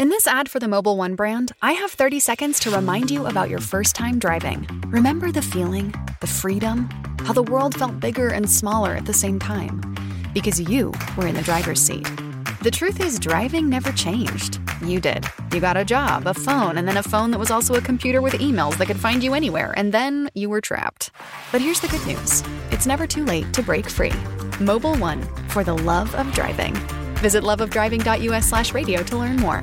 In this ad for the Mobil 1 brand, I have 30 seconds to remind you about your first time driving. Remember the feeling, the freedom, how the world felt bigger and smaller at the same time? Because you were in the driver's seat. The truth is, driving never changed. You did. You got a job, a phone, and then a phone that was also a computer with emails that could find you anywhere, and then you were trapped. But here's the good news it's never too late to break free. Mobil 1, for the love of driving. Visit loveofdriving.us slash radio to learn more.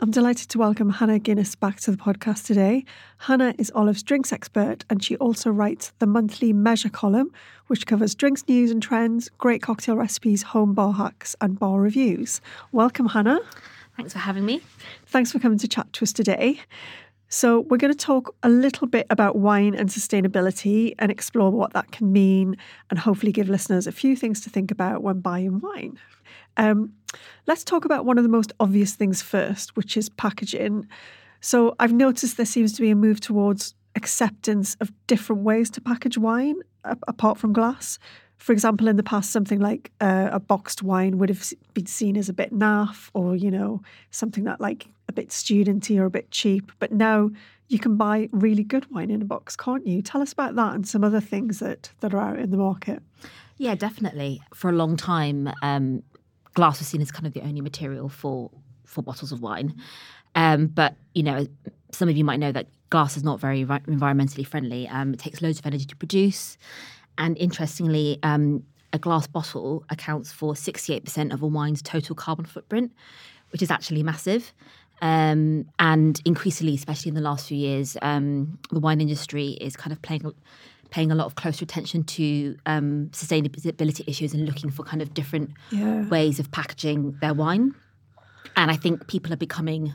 I'm delighted to welcome Hannah Guinness back to the podcast today. Hannah is Olive's drinks expert and she also writes the monthly Measure column, which covers drinks news and trends, great cocktail recipes, home bar hacks, and bar reviews. Welcome, Hannah. Thanks for having me. Thanks for coming to chat to us today. So, we're going to talk a little bit about wine and sustainability and explore what that can mean, and hopefully give listeners a few things to think about when buying wine. Um, let's talk about one of the most obvious things first, which is packaging. So, I've noticed there seems to be a move towards acceptance of different ways to package wine apart from glass. For example, in the past, something like uh, a boxed wine would have been seen as a bit naff, or you know, something that like a bit studenty or a bit cheap. But now you can buy really good wine in a box, can't you? Tell us about that and some other things that that are out in the market. Yeah, definitely. For a long time, um, glass was seen as kind of the only material for for bottles of wine. Um, but you know, some of you might know that glass is not very environmentally friendly. Um, it takes loads of energy to produce. And interestingly, um, a glass bottle accounts for 68% of a wine's total carbon footprint, which is actually massive. Um, and increasingly, especially in the last few years, um, the wine industry is kind of playing paying a lot of closer attention to um, sustainability issues and looking for kind of different yeah. ways of packaging their wine. And I think people are becoming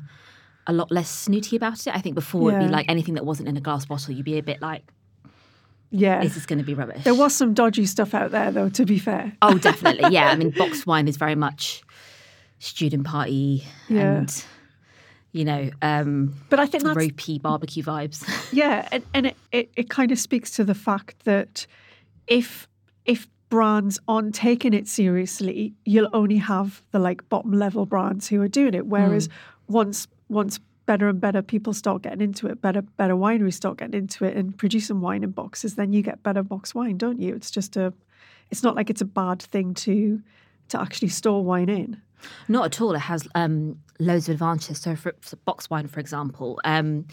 a lot less snooty about it. I think before yeah. it'd be like anything that wasn't in a glass bottle, you'd be a bit like, yeah. This is going to be rubbish. There was some dodgy stuff out there, though, to be fair. Oh, definitely. Yeah. I mean, boxed wine is very much student party yeah. and, you know, um, but I think that's ropey barbecue vibes. Yeah. And, and it, it, it kind of speaks to the fact that if if brands aren't taking it seriously, you'll only have the like bottom level brands who are doing it. Whereas mm. once once better and better people start getting into it, better better wineries start getting into it and producing wine in boxes, then you get better box wine, don't you? It's just a it's not like it's a bad thing to to actually store wine in. Not at all. It has um, loads of advantages. So, for, for box wine, for example, um,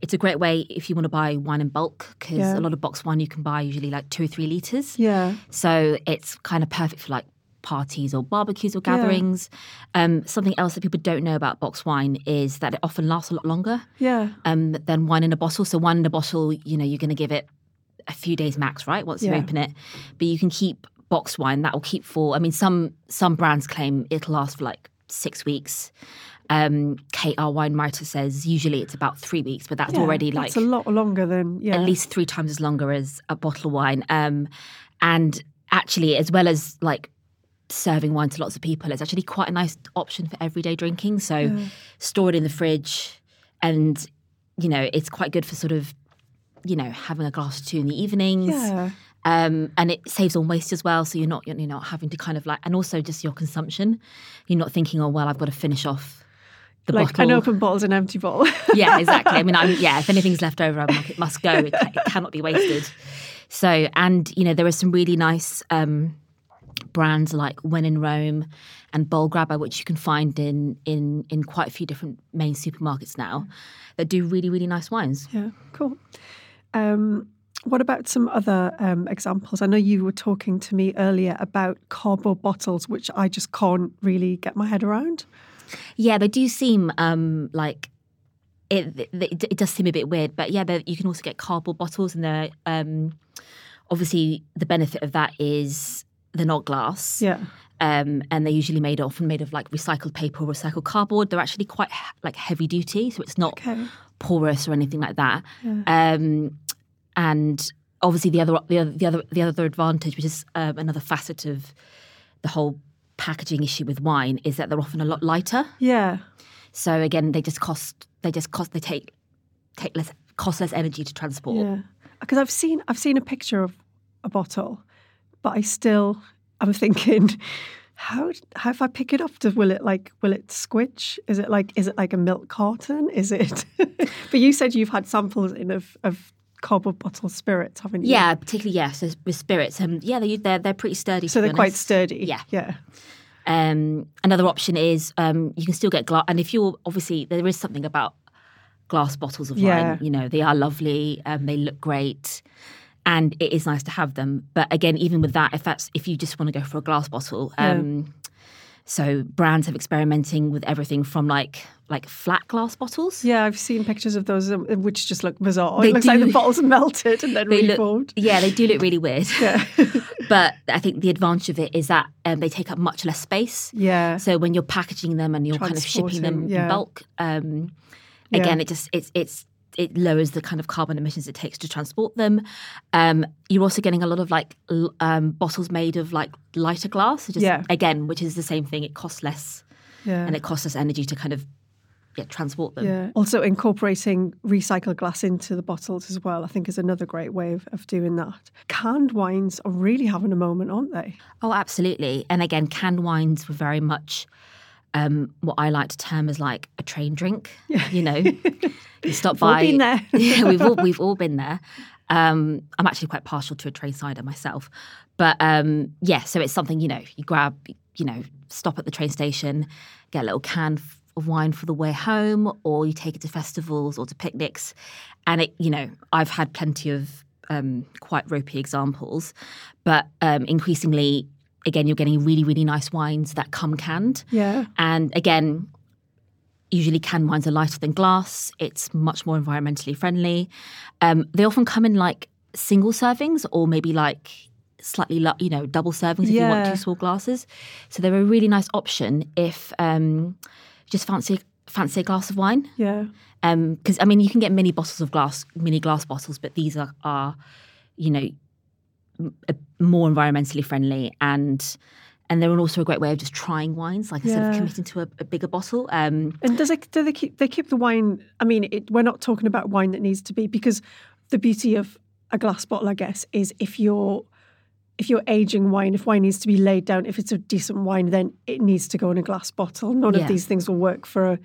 it's a great way if you want to buy wine in bulk because yeah. a lot of box wine you can buy usually like two or three liters. Yeah. So it's kind of perfect for like parties or barbecues or gatherings. Yeah. Um, something else that people don't know about box wine is that it often lasts a lot longer yeah. um, than wine in a bottle. So wine in a bottle, you know, you're going to give it a few days max, right? Once yeah. you open it, but you can keep box wine that will keep for. I mean, some some brands claim it'll last for like six weeks. Um, Kate, our wine writer, says usually it's about three weeks, but that's yeah, already like it's a lot longer than yeah. at least three times as longer as a bottle of wine. Um, and actually, as well as like serving wine to lots of people. It's actually quite a nice option for everyday drinking. So store it in the fridge, and you know it's quite good for sort of you know having a glass or two in the evenings. Yeah. Um, and it saves on waste as well. So you're not you're not having to kind of like, and also just your consumption. You're not thinking, oh well, I've got to finish off the like bottle. an open bottle's an empty bottle. yeah, exactly. I mean, I'm, yeah, if anything's left over, I'm like, it must go. It, it cannot be wasted. So, and you know, there are some really nice um, brands like When in Rome and Bowl Grabber, which you can find in in in quite a few different main supermarkets now, that do really really nice wines. yeah, cool. Um, what about some other um, examples? I know you were talking to me earlier about cardboard bottles, which I just can't really get my head around. Yeah, they do seem um, like. It, it, it does seem a bit weird, but yeah, there- you can also get cardboard bottles, and they're um, obviously the benefit of that is they're not glass. Yeah. um, and they're usually made often made of like recycled paper or recycled cardboard. They're actually quite like heavy duty, so it's not Okay. porous or anything like that. Um, and obviously the other the other the other the other advantage, which is um, another facet of the whole packaging issue with wine, is that they're often a lot lighter. Yeah. So again, they just cost they just cost they take take less cost less energy to transport. Yeah. Because I've seen I've seen a picture of a bottle, but I still I'm thinking, how how if I pick it up, does will it like will it squitch? Is it like is it like a milk carton? Is it? but you said you've had samples in of of cardboard bottle spirits, haven't you? Yeah, particularly yes, yeah, so with spirits. Um, yeah, they, they're they're pretty sturdy. So they're quite sturdy. Yeah. Yeah. Um, another option is um, you can still get glass, and if you're obviously there is something about glass bottles of Yeah. wine. You know, they are lovely, um, they look great, and it is nice to have them. But again, even with that, if that's if you just want to go for a glass bottle, um, so brands have experimenting with everything from like like flat glass bottles. Yeah, I've seen pictures of those um, which just look bizarre. They it looks like the bottles melted and then They look, reformed. yeah, they do look really weird. Yeah. but I think the advantage of it is that um, they take up much less space. yeah. So when you're packaging them and you're kind of shipping them yeah. in bulk, um, Yeah. again, it just it's it's it lowers the kind of carbon emissions it takes to transport them. Um, you're also getting a lot of like l- um, bottles made of like lighter glass, so just, Yeah. again, which is the same thing. It costs less Yeah. and it costs less energy to kind of yeah, transport them. Yeah. Also, incorporating recycled glass into the bottles as well, I think, is another great way of, of doing that. Canned wines are really having a moment, aren't they? Oh, absolutely. And again, canned wines were very much um, what I like to term as like a train drink. You know, you stop We've all been there. yeah, we've all we've all been there. Um, I'm actually quite partial to a train cider myself, but um, yeah. So it's something you know you grab, you know, stop at the train station, get a little can of wine for the way home, or you take it to festivals or to picnics, and it you know I've had plenty of um, quite ropey examples, but um, increasingly. Again, you're getting really, really nice wines that come canned. Yeah. And again, usually canned wines are lighter than glass. It's much more environmentally friendly. Um, they often come in like single servings or maybe like slightly, you know, double servings if you want two small glasses. So they're a really nice option if um, just fancy fancy a glass of wine. Yeah. Because I mean, you can get mini bottles of glass, mini glass bottles, but these are, are you know, more environmentally friendly and. And they're also a great way of just trying wines, like instead of committing to a, a bigger bottle. Um, And does it, do they keep, they keep the wine? I mean, it, we're not talking about wine that needs to be, because the beauty of a glass bottle, I guess, is if you're if you're aging wine, if wine needs to be laid down, if it's a decent wine, then it needs to go in a glass bottle. None Yeah. of these things will work for a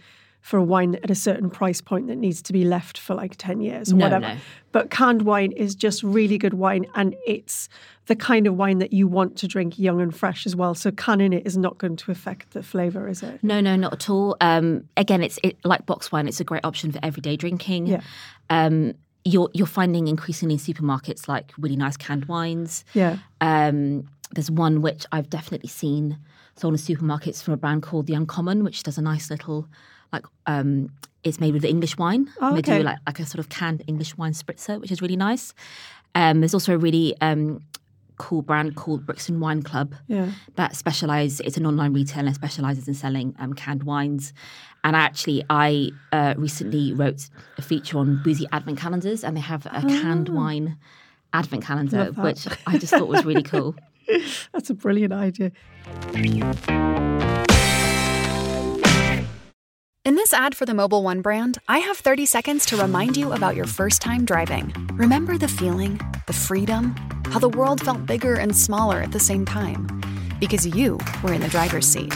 for a wine at a certain price point that needs to be left for like 10 years or No, whatever. no. But canned wine is just really good wine and it's the kind of wine that you want to drink young and fresh as well. So canning it is not going to affect the flavour, is it? No, no, not at all. Um, again, it's it, like box wine. It's a great option for everyday drinking. Yeah. Um, you're you're finding increasingly in supermarkets like really nice canned wines. Yeah. Um, there's one which I've definitely seen sold in supermarkets from a brand called The Uncommon, which does a nice little like um, it's made with English wine. Oh, They okay. do like like a sort of canned English wine spritzer, which is really nice. Um, there's also a really um, cool brand called Brixton Wine Club Yeah. that specialize it's an online retailer and specializes in selling um, canned wines and actually i uh, recently wrote a feature on boozy advent calendars and they have a canned wine advent calendar Ah. Which i just thought was really cool That's a brilliant idea. In this ad for the Mobil 1 brand, I have 30 seconds to remind you about your first time driving. Remember the feeling, the freedom, how the world felt bigger and smaller at the same time? Because you were in the driver's seat.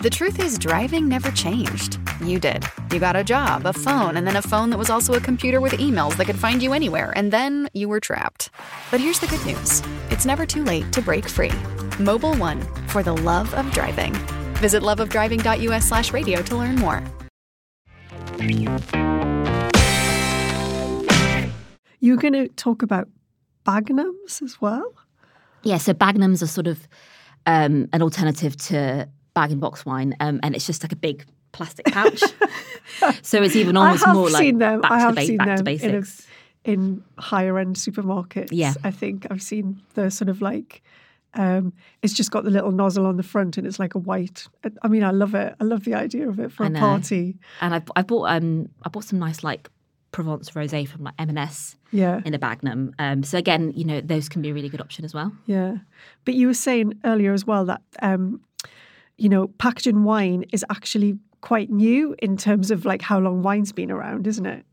The truth is, driving never changed. You did. You got a job, a phone, and then a phone that was also a computer with emails that could find you anywhere, and then you were trapped. But here's the good news it's never too late to break free. Mobil 1, for the love of driving. Visit loveofdriving.us slash radio to learn more. You're going to talk about Bagnums as well? Yeah, so Bagnums are sort of um, an alternative to bag and box wine, um, and it's just like a big plastic pouch. so it's even almost more like seen them. back, I have the ba- seen back to them basics. in, a, in higher end supermarkets. Yeah. I think I've seen the sort of like um, it's just got the little nozzle on the front and it's like a white. I mean, I love it. I love the idea of it for I a know. party. and I, I bought um, I bought some nice like Provence rosé from like M&S Yeah. in a Bagnum. Um, so again, you know, those can be a really good option as well. Yeah. But you were saying earlier as well that, um, you know, packaging wine is actually quite new in terms of like how long wine's been around, isn't it?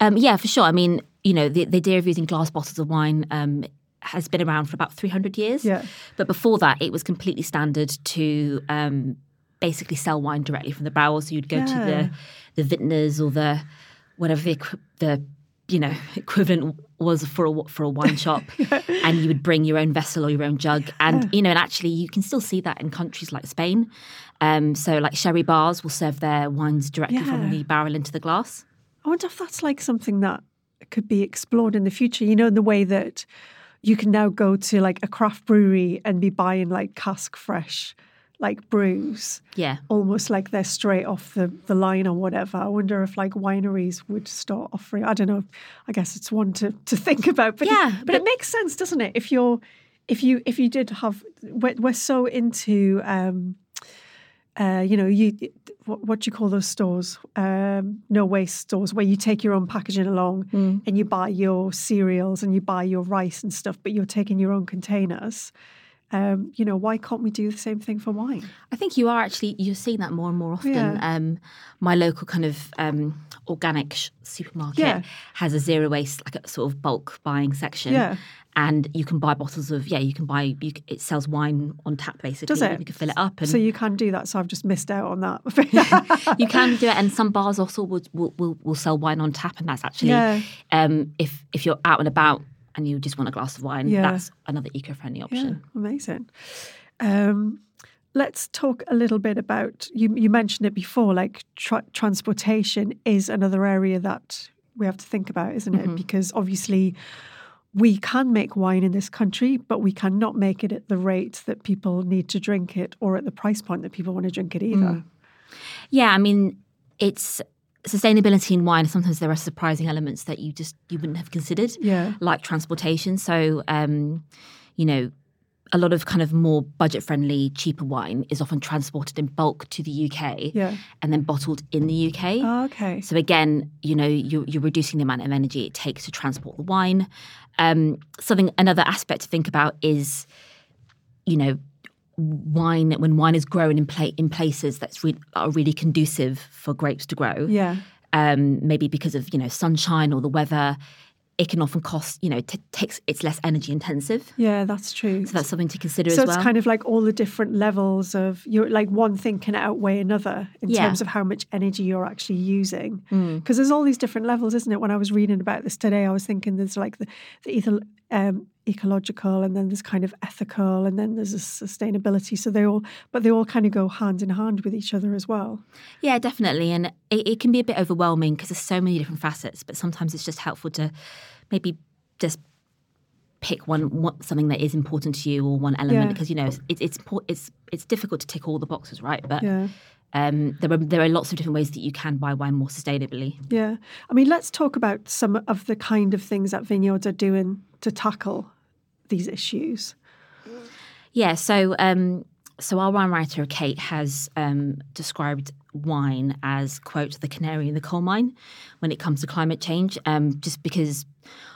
Um, yeah, for sure. I mean, you know, the, the idea of using glass bottles of wine um, has been around for about 300 years. Yeah. But before that, it was completely standard to um, basically sell wine directly from the barrel. So you'd go Yeah. to the the vintners or the whatever the, the you know equivalent was for a for a wine shop, and you would bring your own vessel or your own jug, and you know, and actually you can still see that in countries like Spain. Um, so like sherry bars will serve their wines directly Yeah. from the barrel into the glass. I wonder if that's like something that could be explored in the future, you know, in the way that you can now go to like a craft brewery and be buying like cask fresh like brews. Yeah. almost like they're straight off the, the line or whatever. I wonder if like wineries would start offering. I don't know. I guess it's one to, to think about. But Yeah, it, but, it makes sense, doesn't it? If you're if you if you did have we're, we're so into um, uh, you know you what, what do you call those stores? Um, no waste stores where you take your own packaging along and you buy your cereals and you buy your rice and stuff, but you're taking your own containers. Um, you know, why can't we do the same thing for wine? I think you are actually you're seeing that more and more often. Yeah. Um, my local kind of um, organic sh- supermarket Yeah. has a zero waste, like a sort of bulk buying section. Yeah. And you can buy bottles of yeah, you can buy. You, it sells wine on tap basically. Does it? You can fill it up, and So you can do that. So I've just missed out on that. you can do it. And some bars also will will, will, will sell wine on tap, and that's actually Yeah. um, if if you're out and about and you just want a glass of wine, Yeah. that's another eco-friendly yeah, option. amazing. Um, let's talk a little bit about you. You mentioned it before. Like tra- transportation is another area that we have to think about, isn't Mm-hmm. it? Because obviously. We can make wine in this country, but we cannot make it at the rate that people need to drink it or at the price point that people want to drink it either. Mm. Yeah, I mean, it's sustainability in wine. Sometimes there are surprising elements that you just you wouldn't have considered. Yeah. like transportation. So, um, you know, a lot of kind of more budget friendly, cheaper wine is often transported in bulk to the UK Yeah. and then bottled in the UK. Oh, okay. So again, you know, you're, you're reducing the amount of energy it takes to transport the wine. Um, something another aspect to think about is, you know, wine when wine is grown in pla- in places that's re- are really conducive for grapes to grow. Yeah. Um, maybe because of you know sunshine or the weather, it can often cost you know t- takes it's less energy intensive. Yeah, that's true. So that's something to consider so as well. So it's kind of like all the different levels of you're like one thing can outweigh another in Yeah. terms of how much energy you're actually using Mm. because there's all these different levels isn't it when i was reading about this today i was thinking there's like the, the either um, ecological and then there's kind of ethical and then there's a sustainability so they all but they all kind of go hand in hand with each other as well Yeah, definitely. And it, it can be a bit overwhelming because there's so many different facets, but sometimes it's just helpful to maybe just pick one, one something that is important to you or one element Yeah. because you know it's it's it's it's difficult to tick all the boxes, right? But yeah um, there are there are lots of different ways that you can buy wine more sustainably. yeah i mean let's talk about some of the kind of things that vineyards are doing to tackle these issues Yeah, so um, so our wine writer Kate has um, described wine as quote the canary in the coal mine when it comes to climate change, um, just because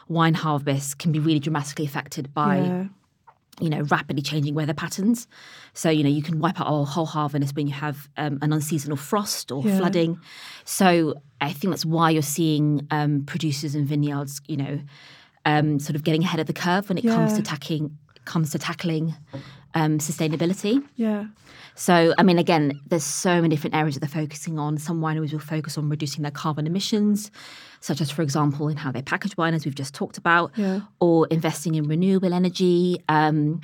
wine harvests can be really dramatically affected by yeah you know, rapidly changing weather patterns. So, you know, you can wipe out a whole harvest when you have um, an unseasonal frost or Yeah. flooding. So, I think that's why you're seeing um, producers and vineyards, you know, um, sort of getting ahead of the curve when it comes to tackling comes to tackling um, sustainability. Yeah. So, I mean, again, there's so many different areas that they're focusing on. Some wineries will focus on reducing their carbon emissions, such as, for example, in how they package wine, as we've just talked about, Yeah. or investing in renewable energy. Um,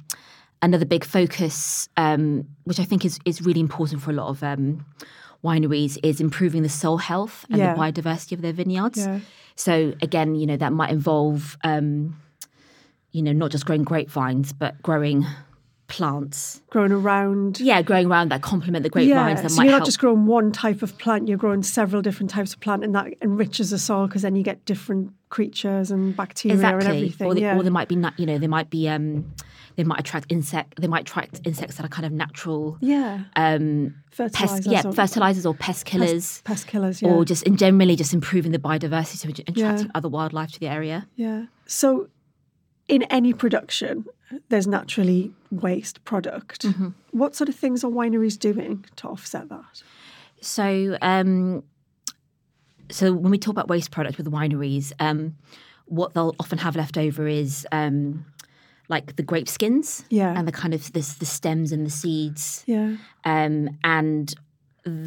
another big focus, um, which I think is, is really important for a lot of um, wineries, is improving the soil health and Yeah. the biodiversity of their vineyards. Yeah. So, again, you know, that might involve, um, you know, not just growing grapevines, but growing plants Growing around. yeah, growing around that complement the grapevines Yeah, that so you're not help. just growing one type of plant, you're growing several different types of plant, and that enriches the soil because then you get different creatures and bacteria and everything. or, they, yeah. or they might be, you know, they might be, um, they might attract insect, they might attract insects that are kind of natural, yeah, um, fertilizers. pest, yeah, or fertilizers or pest killers, pest, pest killers. Yeah, or just in generally just improving the biodiversity, so attracting Yeah. other wildlife to the area. yeah. So, in any production, there's naturally waste product. Mm-hmm. What sort of things are wineries doing to offset that? So, um, so when we talk about waste product with wineries, um, what they'll often have left over is um, like the grape skins, Yeah. and the kind of this the stems and the seeds, Yeah, um, and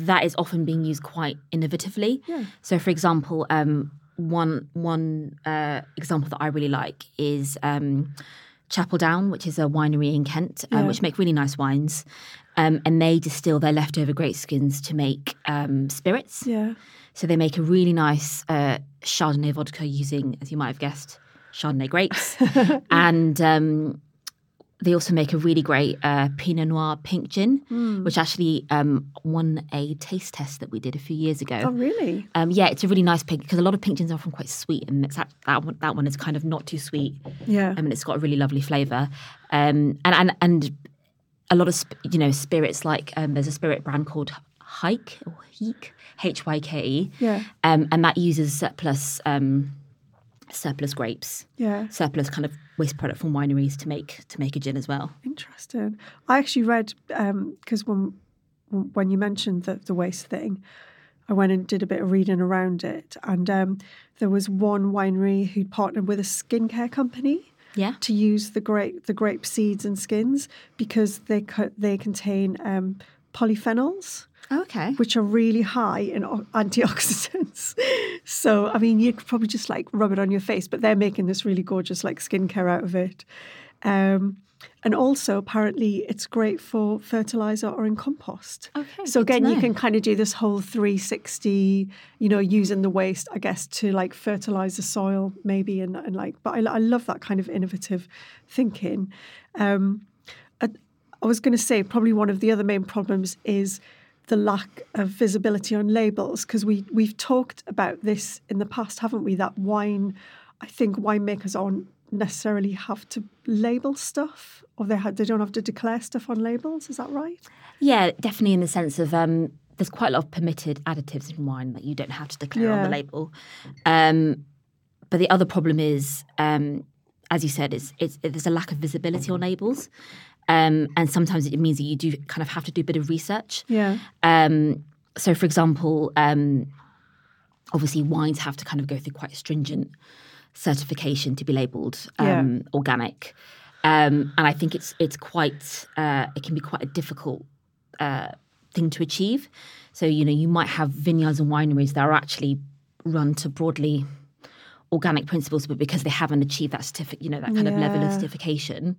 that is often being used quite innovatively. Yeah. So, for example, um, one one uh, example that I really like is um, Chapel Down, which is a winery in Kent, um, which make really nice wines, um, and they distill their leftover grape skins to make um, spirits. yeah, So they make a really nice uh, Chardonnay vodka using, as you might have guessed, Chardonnay grapes, and um, they also make a really great uh, Pinot Noir pink gin, Hmm. which actually um, won a taste test that we did a few years ago. Oh, really? Um, yeah, it's a really nice pink because a lot of pink gins are often quite sweet, and it's that, that one that one is kind of not too sweet. Yeah. I mean, it's got a really lovely flavour, um, and and and a lot of sp- you know spirits like um, there's a spirit brand called Hike or Heek H Y K E, Yeah. um, and that uses surplus um, surplus grapes, Yeah. surplus kind of waste product from wineries to make to make a gin as well. Interesting. I actually read because when when you mentioned the the waste thing, I went and did a bit of reading around it, and um, there was one winery who partnered with a skincare company Yeah. to use the grape the grape seeds and skins because they co- they contain um, polyphenols. okay. Which are really high in antioxidants. so, I mean, you could probably just like rub it on your face, but they're making this really gorgeous like skincare out of it. Um, and also, apparently, it's great for fertilizer or in compost. Okay, So again, you can kind of do this whole 360, you know, using the waste, I guess, to like fertilize the soil, maybe, and, and like. But I, I love that kind of innovative thinking. Um, I, was going to say probably one of the other main problems is the lack of visibility on labels because we we've talked about this in the past, haven't we? That wine, I think winemakers aren't necessarily have to label stuff or they ha- they don't have to declare stuff on labels. Is that right? Yeah, definitely in the sense of um, there's quite a lot of permitted additives in wine that you don't have to declare on the label. Um, but the other problem is, um, as you said, is it's, there's a lack of visibility on labels, um, and sometimes it means that you do kind of have to do a bit of research. Yeah. Um, so, for example, um, obviously wines have to kind of go through quite stringent certification to be labelled um, organic, um, and I think it's it's quite uh, it can be quite a difficult uh, thing to achieve. So, you know, you might have vineyards and wineries that are actually run to broadly organic principles, but because they haven't achieved that certificate, you know, that kind of level of certification,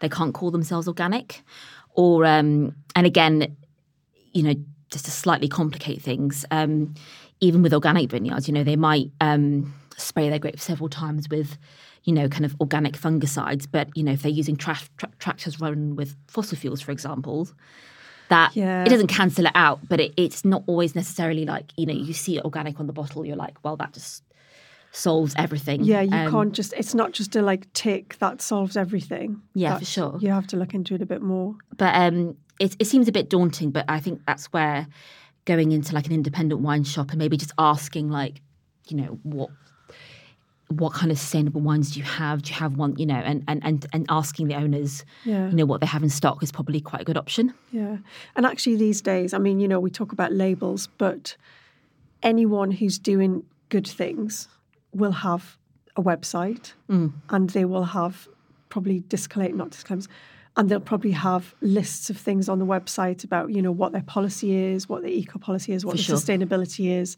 they can't call themselves organic. Or, um, and again, you know, just to slightly complicate things, um, even with organic vineyards, you know, they might um, spray their grapes several times with, you know, kind of organic fungicides. But, you know, if they're using tra- tra- tractors run with fossil fuels, for example, that Yeah. it doesn't cancel it out, but it, it's not always necessarily like, you know, you see organic on the bottle, you're like, well, that just solves everything. Yeah, you Um, can't just. It's not just a like tick that solves everything. Yeah, for sure. You have to look into it a bit more. but um, it, it seems a bit daunting. But I think that's where going into like an independent wine shop and maybe just asking like, you know, what what kind of sustainable wines do you have? Do you have one, you know, and and and, and asking the owners, Yeah. you know, what they have in stock is probably quite a good option. Yeah. And actually, these days, I mean, you know, we talk about labels, but anyone who's doing good things will have a website mm. and they will have probably disclaim, not disclaimers, and they'll probably have lists of things on the website about, you know, what their policy is, what their eco policy is, what For the sure. sustainability is.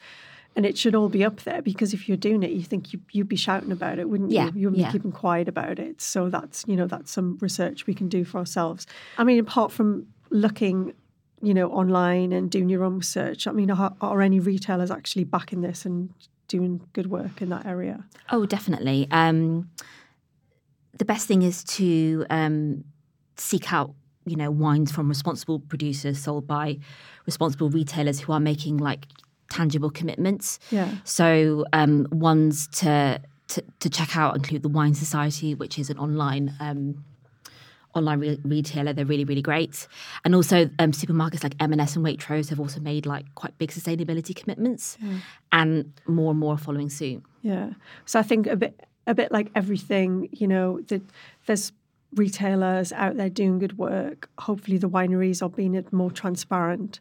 And it should all be up there because if you're doing it, you think you, you'd be shouting about it, wouldn't Yeah, you? You wouldn't yeah. be keeping quiet about it. So that's, you know, that's some research we can do for ourselves. I mean, apart from looking, you know, online and doing your own research, I mean, are, are any retailers actually backing this and doing good work in that area? Oh, definitely. Um, the best thing is to um, seek out, you know, wines from responsible producers sold by responsible retailers who are making like tangible commitments. Yeah. So um, ones to, to to check out include the Wine Society, which is an online. Um, Online re- retailer, they're really, really great, and also um, supermarkets like M&S and Waitrose have also made like quite big sustainability commitments, and more and more are following suit. Yeah. So I think a bit a bit like everything, you know, that there's retailers out there doing good work. Hopefully the wineries are being more transparent.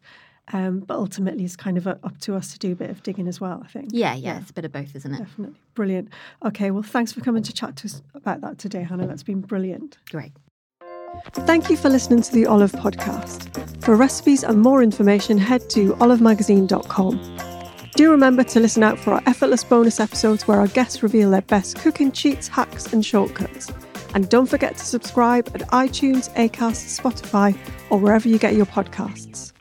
Um, but ultimately it's kind of up to us to do a bit of digging as well, I think. Yeah, yeah, it's a bit of both, isn't it? Definitely. Brilliant. Okay, well thanks for coming to chat to us about that today, Hannah. That's been brilliant. Great. Thank you for listening to the Olive Podcast. For recipes and more information, head to olivemagazine.com. Do remember to listen out for our effortless bonus episodes where our guests reveal their best cooking cheats, hacks, and shortcuts. And don't forget to subscribe at iTunes, Acast, Spotify, or wherever you get your podcasts.